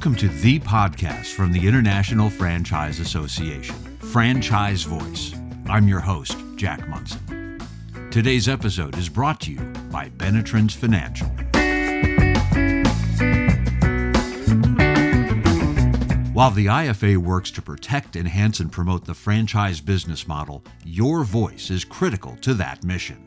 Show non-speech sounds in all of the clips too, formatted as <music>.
Welcome to the podcast from the International Franchise Association, Franchise Voice. I'm your host, Jack Munson. Today's episode is brought to you by Benetrends Financial. While the IFA works to protect, enhance, and promote the franchise business model, your voice is critical to that mission.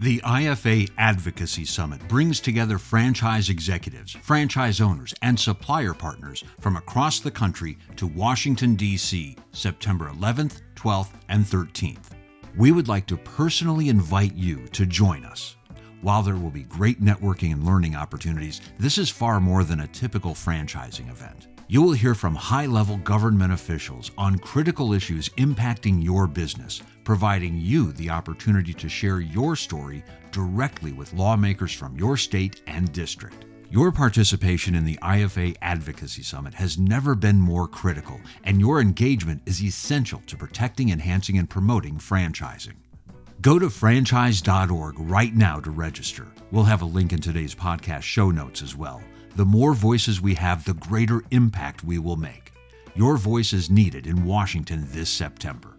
The IFA Advocacy Summit brings together franchise executives, franchise owners, and supplier partners from across the country to Washington, D.C., September 11th, 12th, and 13th. We would like to personally invite you to join us. While there will be great networking and learning opportunities, this is far more than a typical franchising event. You will hear from high level government officials on critical issues impacting your business, providing you the opportunity to share your story directly with lawmakers from your state and district. Your participation in the IFA Advocacy Summit has never been more critical, and your engagement is essential to protecting, enhancing, and promoting franchising. Go to franchise.org right now to register. We'll have a link in today's podcast show notes as well. The more voices we have, the greater impact we will make. Your voice is needed in Washington this September.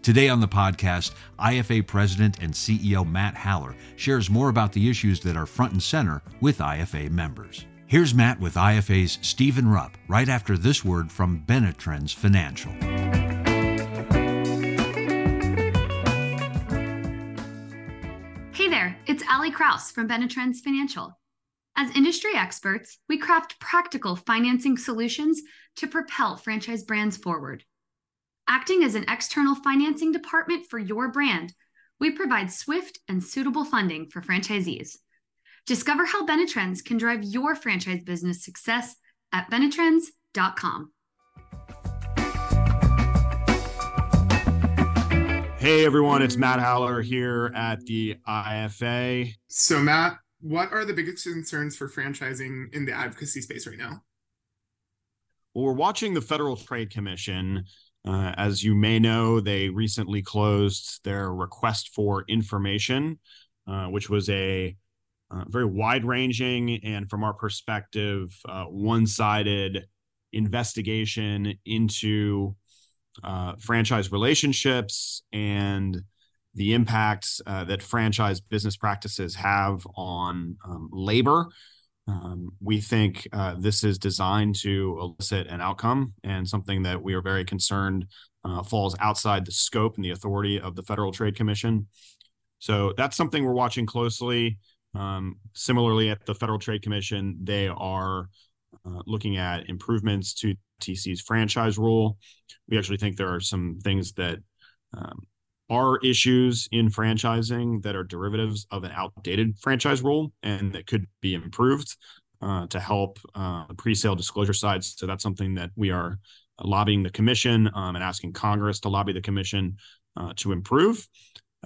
Today on the podcast, IFA President and CEO Matt Haller shares more about the issues that are front and center with IFA members. Here's Matt with IFA's Stephen Rupp right after this word from Benetrends Financial. Hey there, it's Ali Kraus from Benetrends Financial. As industry experts, we craft practical financing solutions to propel franchise brands forward. Acting as an external financing department for your brand, we provide swift and suitable funding for franchisees. Discover how Benetrends can drive your franchise business success at Benetrends.com. Hey everyone, it's Matt Haller here at the IFA. So, Matt, what are the biggest concerns for franchising in the advocacy space right now? Well, we're watching the Federal Trade Commission. Uh, as you may know, they recently closed their request for information, uh, which was a uh, very wide ranging and, from our perspective, uh, one sided investigation into uh, franchise relationships and the impacts uh, that franchise business practices have on um, labor. Um, we think uh, this is designed to elicit an outcome and something that we are very concerned uh, falls outside the scope and the authority of the Federal Trade Commission. So that's something we're watching closely. Um, similarly, at the Federal Trade Commission, they are uh, looking at improvements to TC's franchise rule. We actually think there are some things that um, are issues in franchising that are derivatives of an outdated franchise rule and that could be improved uh, to help uh, the pre-sale disclosure side. So that's something that we are lobbying the commission um, and asking Congress to lobby the commission uh, to improve.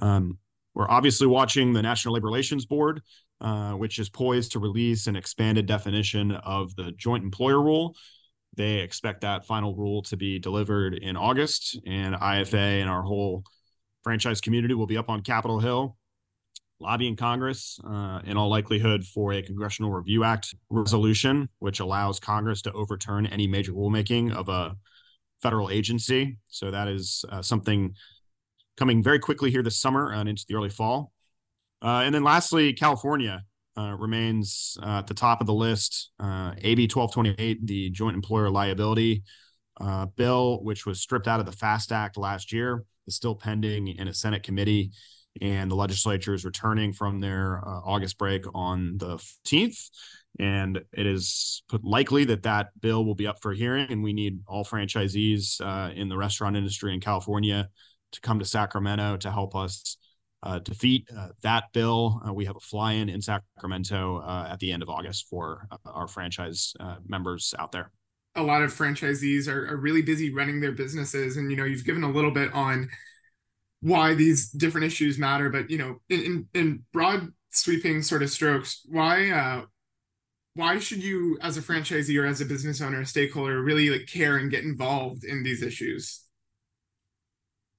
Um, we're obviously watching the National Labor Relations Board, uh, which is poised to release an expanded definition of the joint employer rule. They expect that final rule to be delivered in August, and IFA and our whole franchise community will be up on Capitol Hill lobbying Congress uh, in all likelihood for a Congressional Review Act resolution, which allows Congress to overturn any major rulemaking of a federal agency. So that is uh, something coming very quickly here this summer and into the early fall. Uh, and then lastly, California uh, remains uh, at the top of the list. Uh, AB 1228, the joint employer liability bill, which was stripped out of the FAST Act last year is still pending in a Senate committee, and the legislature is returning from their uh, August break on the 15th. And it is likely that that bill will be up for hearing, and we need all franchisees uh, in the restaurant industry in California to come to Sacramento to help us uh, defeat uh, that bill. Uh, we have a fly-in in Sacramento uh, at the end of August for uh, our franchise uh, members out there a lot of franchisees are, are really busy running their businesses and you know you've given a little bit on why these different issues matter but you know in, in, in broad sweeping sort of strokes why uh why should you as a franchisee or as a business owner a stakeholder really like care and get involved in these issues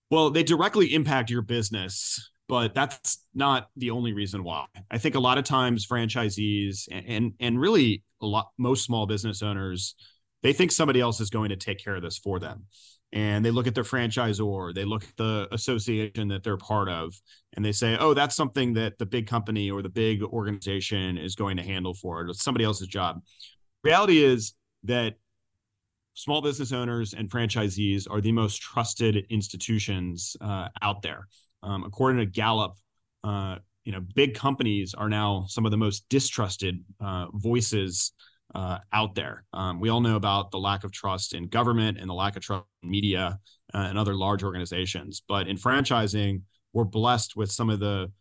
well they directly impact your business but that's not the only reason why. I think a lot of times franchisees and and, and really a lot most small business owners they think somebody else is going to take care of this for them and they look at their franchisor, they look at the association that they're part of, and they say, "Oh, that's something that the big company or the big organization is going to handle for it. It's somebody else's job." Reality is that small business owners and franchisees are the most trusted institutions uh, out there. Um, according to Gallup, uh, you know, big companies are now some of the most distrusted uh, voices uh, out there. Um, we all know about the lack of trust in government and the lack of trust in media uh, and other large organizations. But in franchising, we're blessed with some of the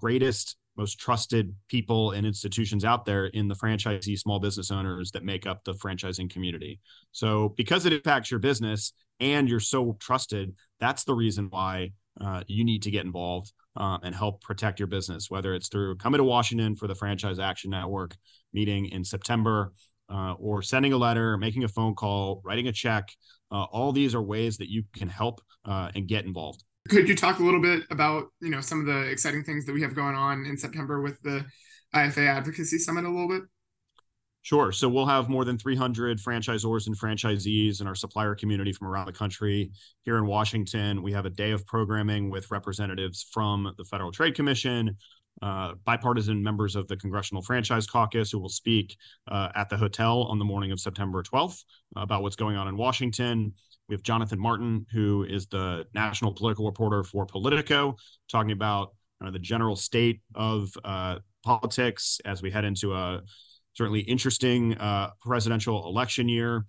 greatest, most trusted people and institutions out there in the franchisee small business owners that make up the franchising community. So, because it impacts your business and you're so trusted, that's the reason why uh, you need to get involved uh, and help protect your business, whether it's through coming to Washington for the Franchise Action Network meeting in September, uh, or sending a letter, making a phone call, writing a check. Uh, all these are ways that you can help uh, and get involved. Could you talk a little bit about you know some of the exciting things that we have going on in September with the IFA Advocacy Summit a little bit? Sure. So we'll have more than 300 franchisors and franchisees in our supplier community from around the country. Here in Washington, we have a day of programming with representatives from the Federal Trade Commission, uh, bipartisan members of the Congressional Franchise Caucus who will speak uh, at the hotel on the morning of September 12th about what's going on in Washington. We have Jonathan Martin, who is the national political reporter for Politico, talking about uh, the general state of uh, politics as we head into a certainly interesting uh, presidential election year.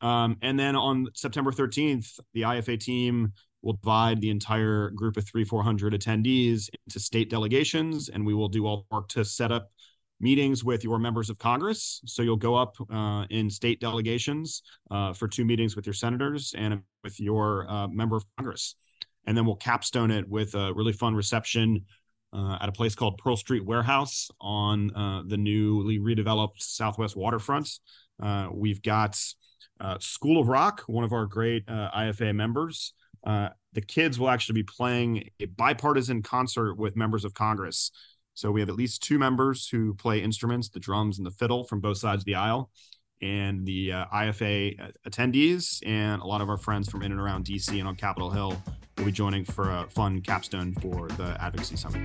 Um, and then on September 13th, the IFA team will divide the entire group of three, 400 attendees into state delegations, and we will do all work to set up meetings with your members of Congress. So you'll go up uh, in state delegations uh, for two meetings with your senators and with your uh, member of Congress. And then we'll capstone it with a really fun reception uh, at a place called Pearl Street Warehouse on uh, the newly redeveloped Southwest waterfront. Uh, we've got School of Rock, one of our great IFA members. Uh, the kids will actually be playing a bipartisan concert with members of Congress. So we have at least two members who play instruments, the drums and the fiddle from both sides of the aisle, and the uh, IFA attendees and a lot of our friends from in and around DC and on Capitol Hill will be joining for a fun capstone for the Advocacy Summit.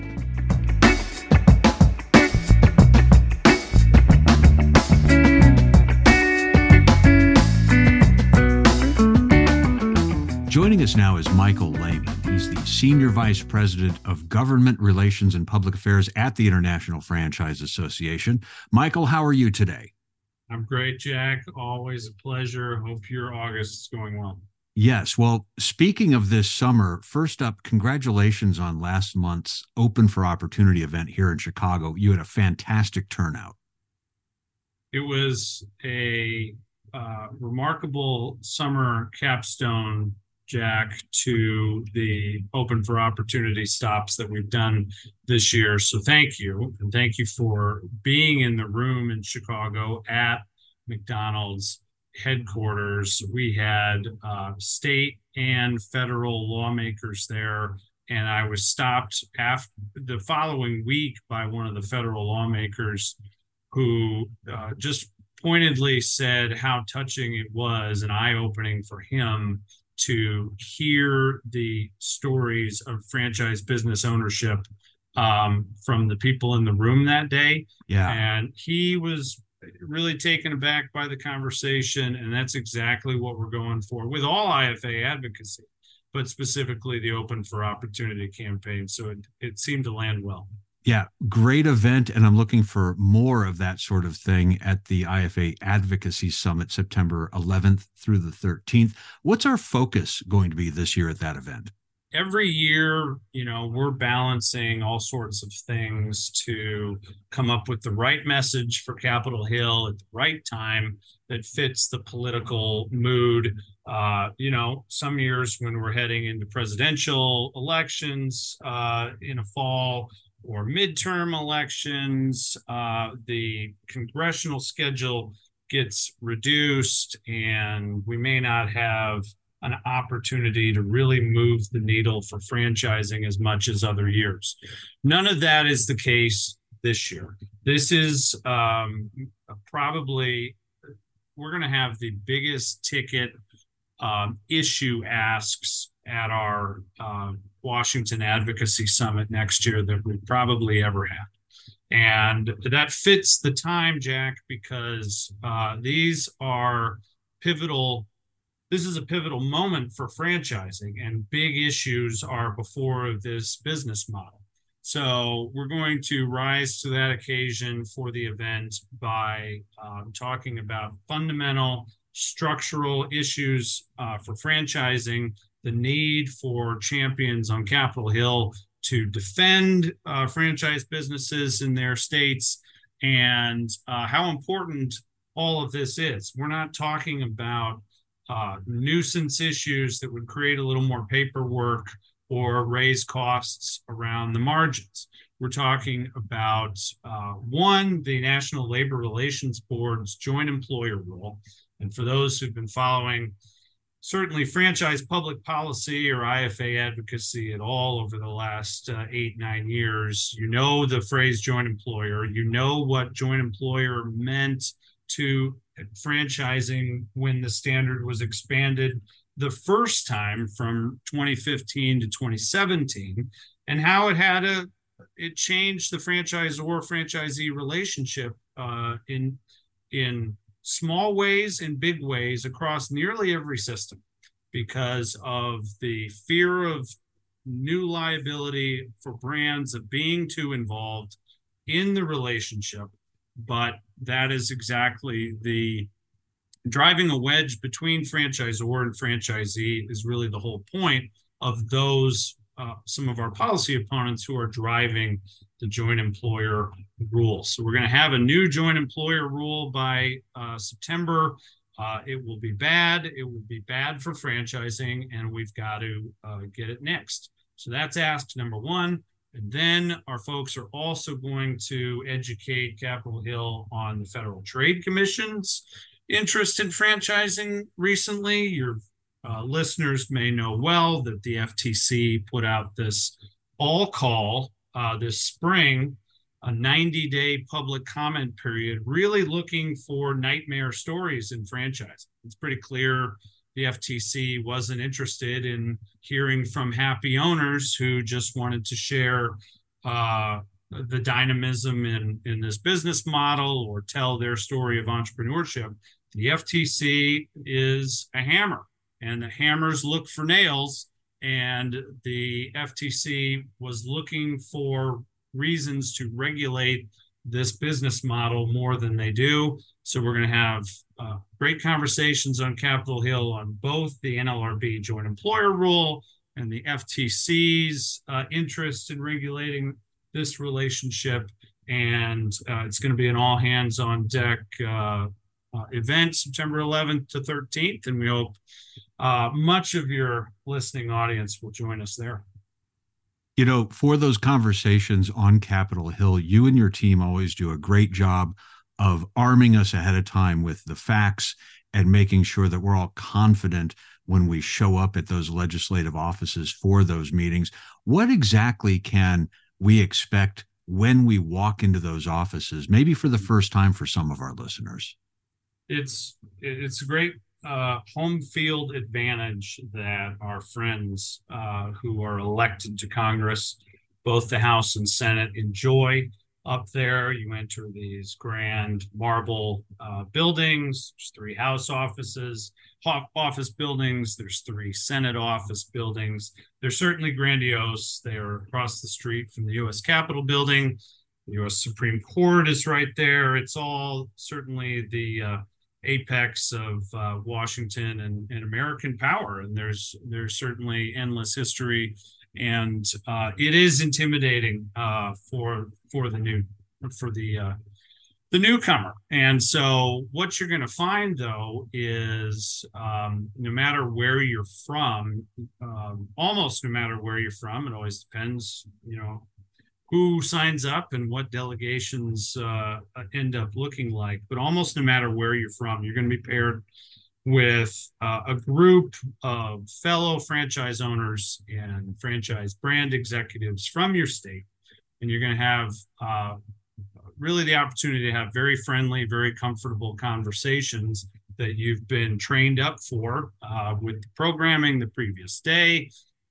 Joining us now is Michael Layman. He's the Senior Vice President of Government Relations and Public Affairs at the International Franchise Association. Michael, how are you today? I'm great, Jack. Always a pleasure. Hope your August is going well. Yes. Well, speaking of this summer, first up, congratulations on last month's Open for Opportunity event here in Chicago. You had a fantastic turnout. It was a uh, remarkable summer capstone Jack, to the open for opportunity stops that we've done this year. So thank you. And thank you for being in the room in Chicago at McDonald's headquarters. We had uh, state and federal lawmakers there. And I was stopped after the following week by one of the federal lawmakers who uh, just pointedly said how touching it was and eye opening for him to hear the stories of franchise business ownership um, from the people in the room that day. Yeah. And he was really taken aback by the conversation. And that's exactly what we're going for with all IFA advocacy, but specifically the Open for Opportunity campaign. So it, it seemed to land well. Yeah, great event. And I'm looking for more of that sort of thing at the IFA Advocacy Summit, September 11th through the 13th. What's our focus going to be this year at that event? Every year, you know, we're balancing all sorts of things to come up with the right message for Capitol Hill at the right time that fits the political mood. Uh, you know, some years when we're heading into presidential elections uh, in a fall, or midterm elections, uh, the congressional schedule gets reduced, and we may not have an opportunity to really move the needle for franchising as much as other years. None of that is the case this year. This is um, probably we're going to have the biggest ticket um, issue asks at our uh, Washington Advocacy Summit next year that we probably ever had. And that fits the time, Jack, because uh, these are pivotal. This is a pivotal moment for franchising, and big issues are before this business model. So we're going to rise to that occasion for the event by um, talking about fundamental structural issues uh, for franchising, the need for champions on Capitol Hill to defend uh, franchise businesses in their states, and uh, how important all of this is. We're not talking about uh, nuisance issues that would create a little more paperwork or raise costs around the margins. We're talking about uh, one, the National Labor Relations Board's joint employer rule. And for those who've been following certainly franchise public policy or IFA advocacy at all over the last uh, eight, nine years, you know the phrase joint employer, you know what joint employer meant to franchising when the standard was expanded the first time from 2015 to 2017 and how it had a it changed the franchise or franchisee relationship uh, in in small ways and big ways across nearly every system because of the fear of new liability for brands of being too involved in the relationship. But that is exactly the driving a wedge between franchisor and franchisee is really the whole point of those uh, some of our policy opponents who are driving the joint employer rule. So we're going to have a new joint employer rule by uh, September. Uh, it will be bad. It will be bad for franchising, and we've got to uh, get it next. So that's ask number one. And then our folks are also going to educate Capitol Hill on the Federal Trade Commission's interest in franchising recently. Your uh, listeners may know well that the FTC put out this all call uh, this spring, a 90 day public comment period, really looking for nightmare stories in franchising. It's pretty clear the FTC wasn't interested in hearing from happy owners who just wanted to share uh, the dynamism in, in this business model or tell their story of entrepreneurship. The FTC is a hammer, and the hammers look for nails. And the FTC was looking for reasons to regulate this business model more than they do. So we're going to have uh, great conversations on Capitol Hill on both the NLRB joint employer rule and the FTC's uh, interest in regulating this relationship. And uh, it's going to be an all hands on deck uh, uh, event, September 11th to 13th. And we hope uh, much of your listening audience will join us there. You know, for those conversations on Capitol Hill, you and your team always do a great job of arming us ahead of time with the facts and making sure that we're all confident when we show up at those legislative offices for those meetings. What exactly can we expect when we walk into those offices, maybe for the first time for some of our listeners? It's it's a great uh, home field advantage that our friends uh, who are elected to Congress, both the House and Senate, enjoy. Up there, you enter these grand marble uh, buildings. There's three House offices, office buildings. There's three Senate office buildings. They're certainly grandiose. They are across the street from the U.S. Capitol building. The U.S. Supreme Court is right there. It's all certainly the uh, apex of uh, Washington and, and, American power. And there's there's certainly endless history, and uh, it is intimidating uh, for for the new for the uh, the newcomer. And so what you're going to find though is um, no matter where you're from, um, almost no matter where you're from, it always depends, you know, who signs up and what delegations uh, end up looking like. But almost no matter where you're from, you're going to be paired with uh, a group of fellow franchise owners and franchise brand executives from your state. And you're going to have uh, really the opportunity to have very friendly, very comfortable conversations that you've been trained up for uh, with the programming the previous day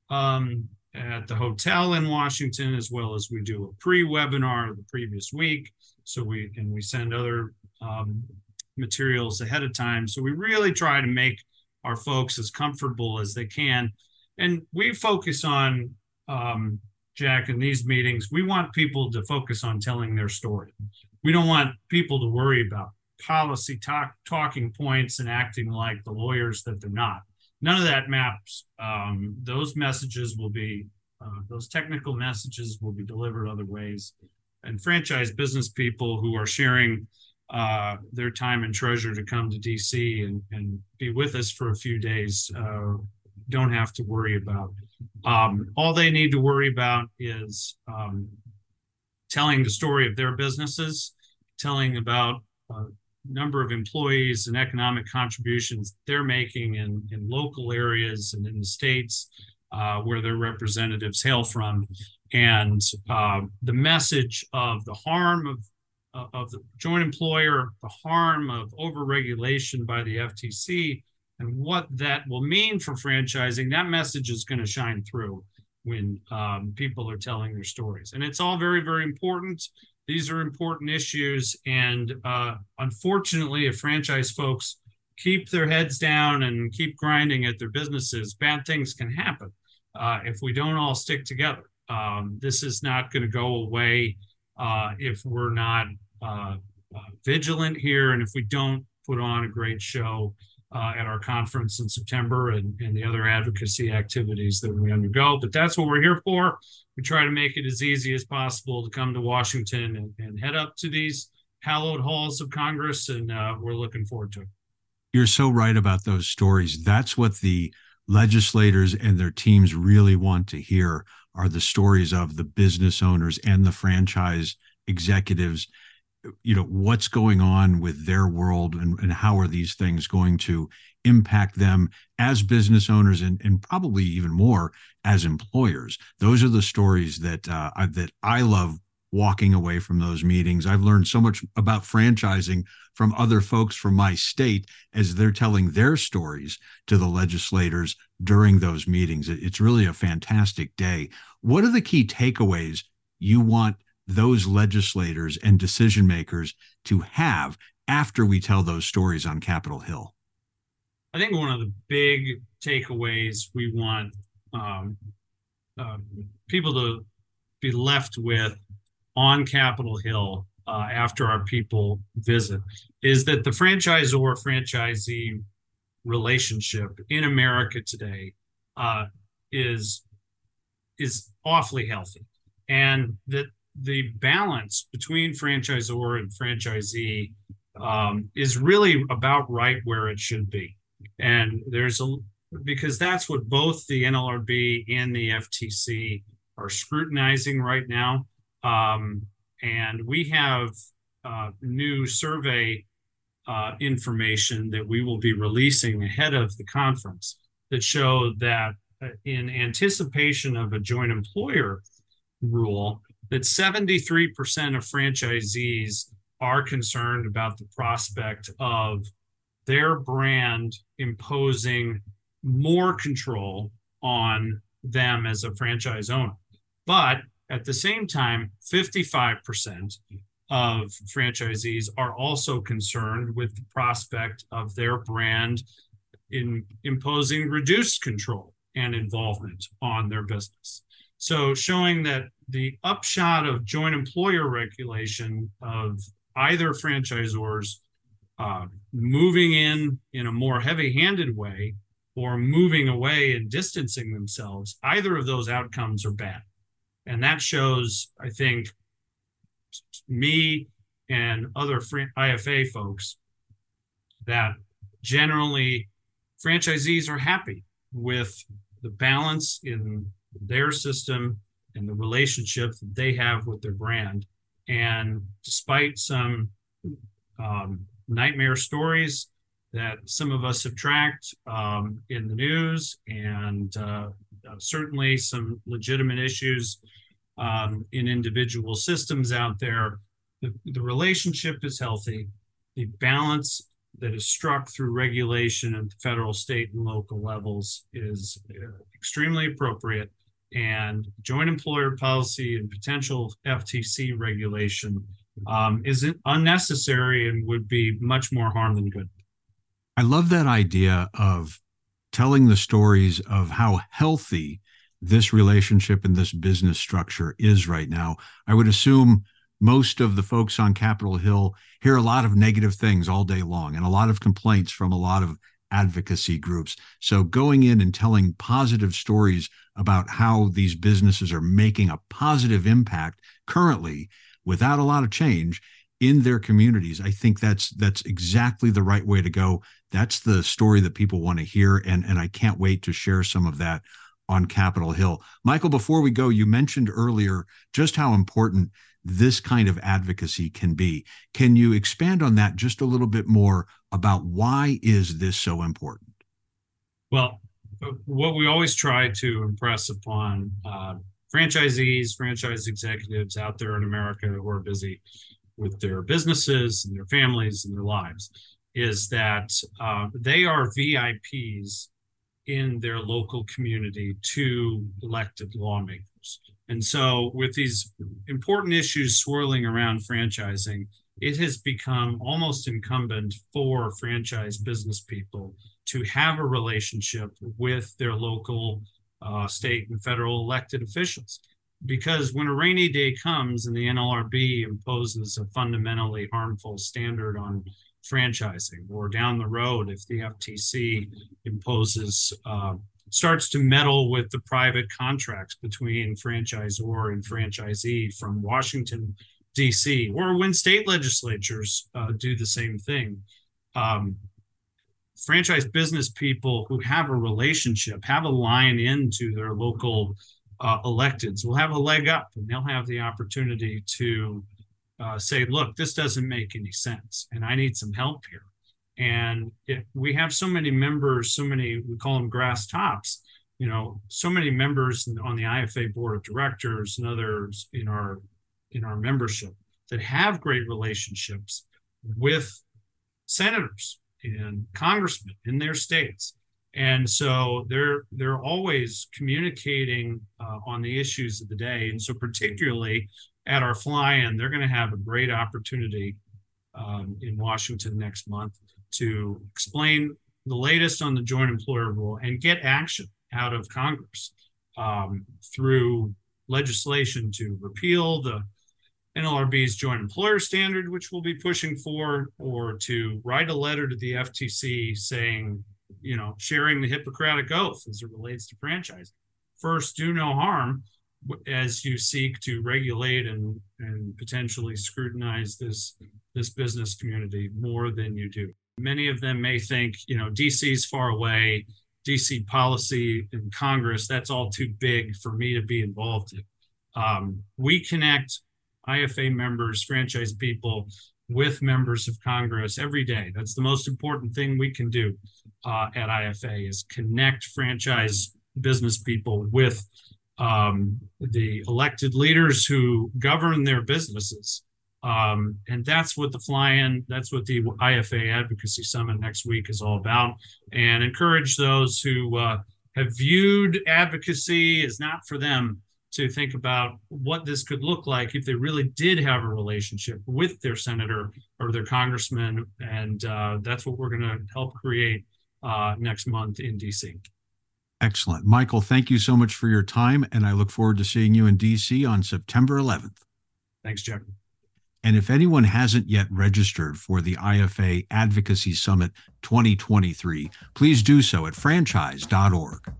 um, at the hotel in Washington, as well as we do a pre-webinar the previous week. So we and we send other um, materials ahead of time. So we really try to make our folks as comfortable as they can. And we focus on, um, Jack, in these meetings, we want people to focus on telling their story. We don't want people to worry about policy talk, talking points and acting like the lawyers that they're not. None of that maps. Um, those messages will be, uh, those technical messages will be delivered other ways. And franchise business people who are sharing uh, their time and treasure to come to DC and, and be with us for a few days uh, don't have to worry about. Um, all they need to worry about is um, telling the story of their businesses, telling about uh, number of employees and economic contributions they're making in, in local areas and in the states uh, where their representatives hail from. And uh, the message of the harm of uh, of the joint employer, the harm of overregulation by the FTC, and what that will mean for franchising, that message is going to shine through when um, people are telling their stories. And it's all very, very important. These are important issues. And uh, unfortunately, if franchise folks keep their heads down and keep grinding at their businesses, bad things can happen uh, if we don't all stick together. Um, this is not going to go away uh, if we're not uh, uh, vigilant here and if we don't put on a great show uh, at our conference in September and, and the other advocacy activities that we undergo. But that's what we're here for. We try to make it as easy as possible to come to Washington and, and head up to these hallowed halls of Congress, and uh, we're looking forward to it. You're so right about those stories. That's what the legislators and their teams really want to hear are the stories of the business owners and the franchise executives you know what's going on with their world and, and how are these things going to impact them as business owners and, and probably even more as employers? Those are the stories that uh, that i love walking away from those meetings. I've learned so much about franchising from other folks from my state as they're telling their stories to the legislators during those meetings. It's really a fantastic day. What are the key takeaways you want those legislators and decision makers to have after we tell those stories on Capitol Hill? I think one of the big takeaways we want um, uh, people to be left with on Capitol Hill uh, after our people visit is that the franchisor franchisee relationship in America today uh, is is awfully healthy, and that the balance between franchisor and franchisee um, is really about right where it should be. And there's a because that's what both the NLRB and the FTC are scrutinizing right now. Um, and we have uh, new survey uh, information that we will be releasing ahead of the conference that show that uh, in anticipation of a joint employer rule, that 73% of franchisees are concerned about the prospect of their brand imposing more control on them as a franchise owner. But at the same time, 55% of franchisees are also concerned with the prospect of their brand in imposing reduced control and involvement on their business. So showing that the upshot of joint employer regulation of either franchisors uh, moving in in a more heavy-handed way or moving away and distancing themselves, either of those outcomes are bad. And that shows, I think, me and other IFA folks that generally franchisees are happy with the balance in their system and the relationship that they have with their brand. And despite some um, nightmare stories that some of us have tracked um, in the news, and uh, uh, certainly some legitimate issues um, in individual systems out there. The, the relationship is healthy. The balance that is struck through regulation at the federal, state, and local levels is uh, extremely appropriate. And joint employer policy and potential FTC regulation um, isn't unnecessary and would be much more harm than good. I love that idea of telling the stories of how healthy this relationship and this business structure is right now. I would assume most of the folks on Capitol Hill hear a lot of negative things all day long and a lot of complaints from a lot of advocacy groups. So going in and telling positive stories about how these businesses are making a positive impact currently without a lot of change in their communities i think that's that's exactly the right way to go that's the story that people want to hear and and i can't wait to share some of that on capitol hill michael before we go you mentioned earlier just how important this kind of advocacy can be. Can you expand on that just a little bit more about why is this so important? Well, what we always try to impress upon uh, franchisees, franchise executives out there in America who are busy with their businesses and their families and their lives is that uh, they are VIPs in their local community to elected lawmakers. And so, with these important issues swirling around franchising, it has become almost incumbent for franchise business people to have a relationship with their local, uh, state, and federal elected officials. Because when a rainy day comes and the NLRB imposes a fundamentally harmful standard on franchising, or down the road, if the FTC imposes uh, starts to meddle with the private contracts between franchisor and franchisee from Washington, D.C., or when state legislatures uh, do the same thing. Um, franchise business people who have a relationship, have a line into their local uh, electeds, will have a leg up and they'll have the opportunity to uh, say, look, this doesn't make any sense and I need some help here. And it, we have so many members, so many, we call them grass tops, you know, so many members on the IFA board of directors and others in our in our membership that have great relationships with senators and congressmen in their states. And so they're they're always communicating uh, on the issues of the day. And so particularly at our fly-in they're going to have a great opportunity um, in washington next month to explain the latest on the joint employer rule and get action out of Congress um, through legislation to repeal the NLRB's joint employer standard, which we'll be pushing for, or to write a letter to the FTC saying, you know, sharing the Hippocratic oath as it relates to franchising. First, do no harm as you seek to regulate and, and potentially scrutinize this this business community more than you do. Many of them may think, you know, DC's far away, DC policy in Congress, that's all too big for me to be involved in. Um, we connect IFA members, franchise people with members of Congress every day. That's the most important thing we can do uh, at IFA is connect franchise business people with um, the elected leaders who govern their businesses. Um, and that's what the fly-in, that's what the IFA Advocacy Summit next week is all about. And encourage those who uh, have viewed advocacy as not for them to think about what this could look like if they really did have a relationship with their senator or their congressman. And uh, that's what we're going to help create uh, next month in DC. Excellent. Michael, thank you so much for your time. And I look forward to seeing you in DC on September 11th. Thanks, Jack. And if anyone hasn't yet registered for the IFA Advocacy Summit 2023, please do so at franchise.org.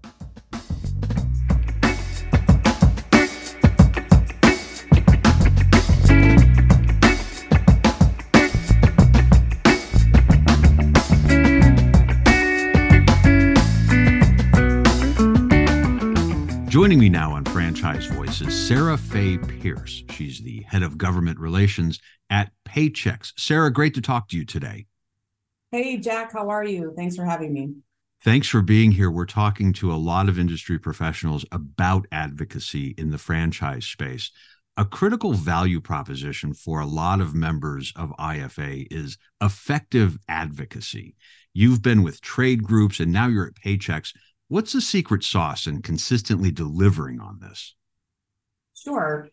Franchise Voices, Sarah Faye Pierce. She's the head of government relations at Paychex. Sarah, great to talk to you today. Hey, Jack, how are you? Thanks for having me. Thanks for being here. We're talking to a lot of industry professionals about advocacy in the franchise space. A critical value proposition for a lot of members of IFA is effective advocacy. You've been with trade groups and now you're at Paychex. What's the secret sauce in consistently delivering on this? Sure.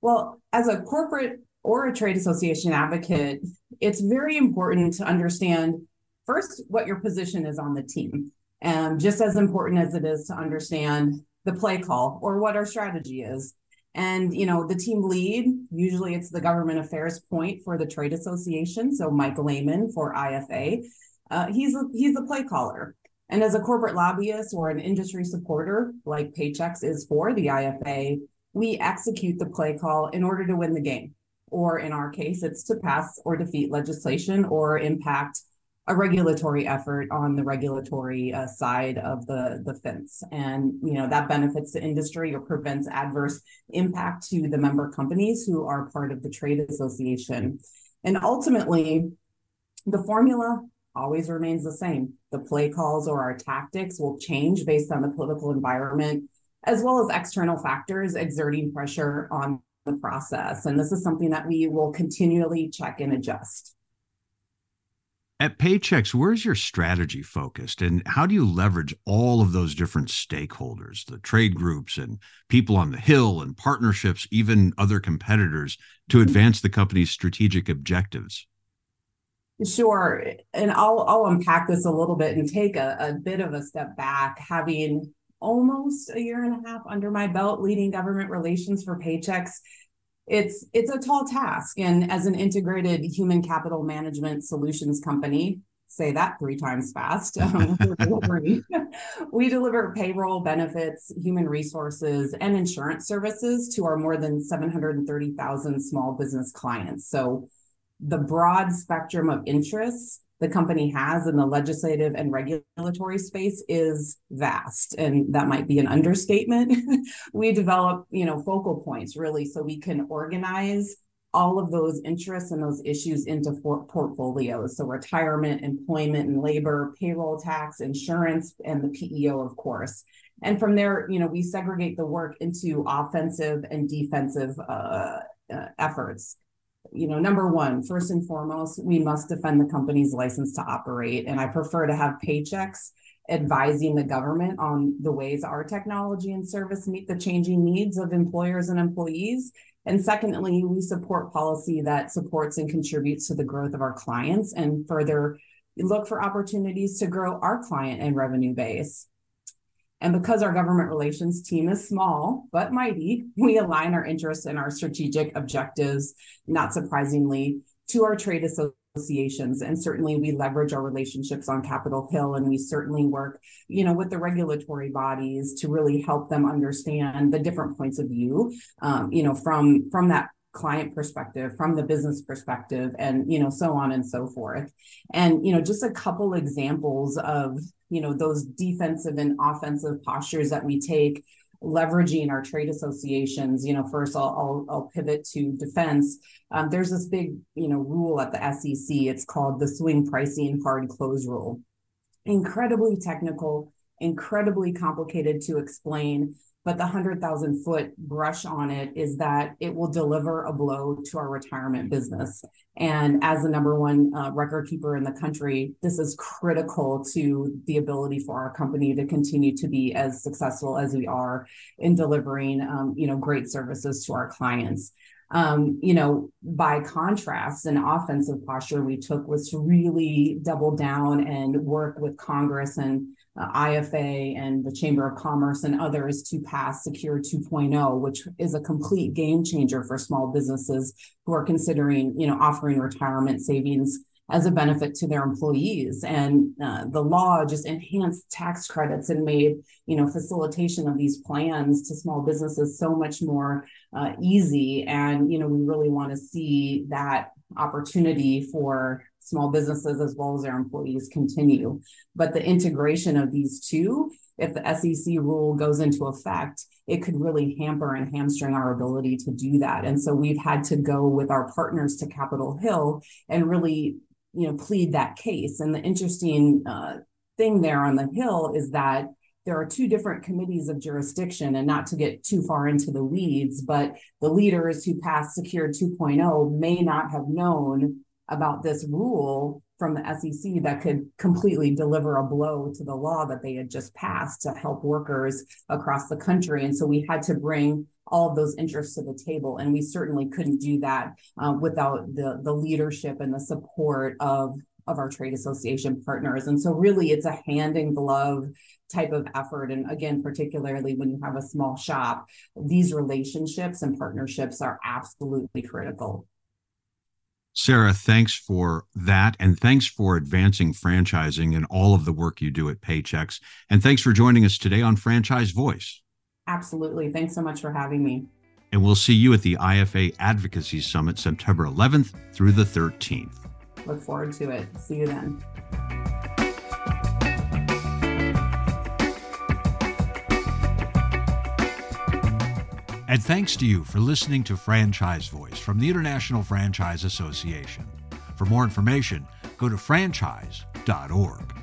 Well, as a corporate or a trade association advocate, it's very important to understand first what your position is on the team. And just as important as it is to understand the play call or what our strategy is. And you know, the team lead, usually it's the government affairs point for the trade association. So Mike Layman for IFA. Uh, he's he's the play caller. And as a corporate lobbyist or an industry supporter, like Paychex is for the IFA, we execute the play call in order to win the game. Or in our case, it's to pass or defeat legislation or impact a regulatory effort on the regulatory uh, side of the, the fence. And, you know, that benefits the industry or prevents adverse impact to the member companies who are part of the trade association. And ultimately, the formula always remains the same. The play calls or our tactics will change based on the political environment, as well as external factors exerting pressure on the process. And this is something that we will continually check and adjust. At Paychex, where's your strategy focused and how do you leverage all of those different stakeholders, the trade groups and people on the Hill and partnerships, even other competitors, to advance the company's strategic objectives? Sure. And I'll I'll unpack this a little bit and take a, a bit of a step back, having almost a year and a half under my belt leading government relations for Paychex. It's it's a tall task. And as an integrated human capital management solutions company, say that three times fast. <laughs> Um, <laughs> we deliver payroll benefits, human resources, and insurance services to our more than 730,000 small business clients. So the broad spectrum of interests the company has in the legislative and regulatory space is vast and that might be an understatement. <laughs> We develop you know focal points really so we can organize all of those interests and those issues into portfolios. So retirement employment and labor payroll tax insurance and the peo of course. And from there you know we segregate the work into offensive and defensive uh, uh, efforts you know, number one, first and foremost, we must defend the company's license to operate. And I prefer to have Paychex advising the government on the ways our technology and service meet the changing needs of employers and employees. And secondly, we support policy that supports and contributes to the growth of our clients and further look for opportunities to grow our client and revenue base. And because our government relations team is small but mighty, we align our interests and our strategic objectives, not surprisingly, to our trade associations. And certainly we leverage our relationships on Capitol Hill and we certainly work, you know, with the regulatory bodies to really help them understand the different points of view, um, you know, from from that client perspective from the business perspective and you know so on and so forth and you know just a couple examples of you know those defensive and offensive postures that we take leveraging our trade associations you know first i'll i'll, I'll pivot to defense. Um, there's this big you know rule at the sec it's called the swing pricing hard close rule. Incredibly technical incredibly complicated to explain but the 100,000 foot brush on it is that it will deliver a blow to our retirement business. And as the number one uh, record keeper in the country, this is critical to the ability for our company to continue to be as successful as we are in delivering, um, you know, great services to our clients. Um, you know, by contrast, an offensive posture we took was to really double down and work with Congress and uh, IFA and the Chamber of Commerce and others to pass Secure 2.0, which is a complete game changer for small businesses who are considering, you know, offering retirement savings as a benefit to their employees. And uh, the law just enhanced tax credits and made, you know, facilitation of these plans to small businesses so much more uh, easy. And, you know, we really want to see that opportunity for small businesses as well as their employees continue. But the integration of these two, if the SEC rule goes into effect, it could really hamper and hamstring our ability to do that. And so we've had to go with our partners to Capitol Hill and really you know, plead that case. And the interesting uh, thing there on the Hill is that there are two different committees of jurisdiction and not to get too far into the weeds but the leaders who passed secure 2.0 may not have known about this rule from the SEC that could completely deliver a blow to the law that they had just passed to help workers across the country and so we had to bring all of those interests to the table and we certainly couldn't do that uh, without the the leadership and the support of of our trade association partners. And so, really, it's a hand in glove type of effort. And again, particularly when you have a small shop, these relationships and partnerships are absolutely critical. Sarah, thanks for that. And thanks for advancing franchising and all of the work you do at Paychex. And thanks for joining us today on Franchise Voice. Absolutely. Thanks so much for having me. And we'll see you at the IFA Advocacy Summit September 11th through the 13th. Look forward to it. See you then. And thanks to you for listening to Franchise Voice from the International Franchise Association. For more information, go to franchise.org.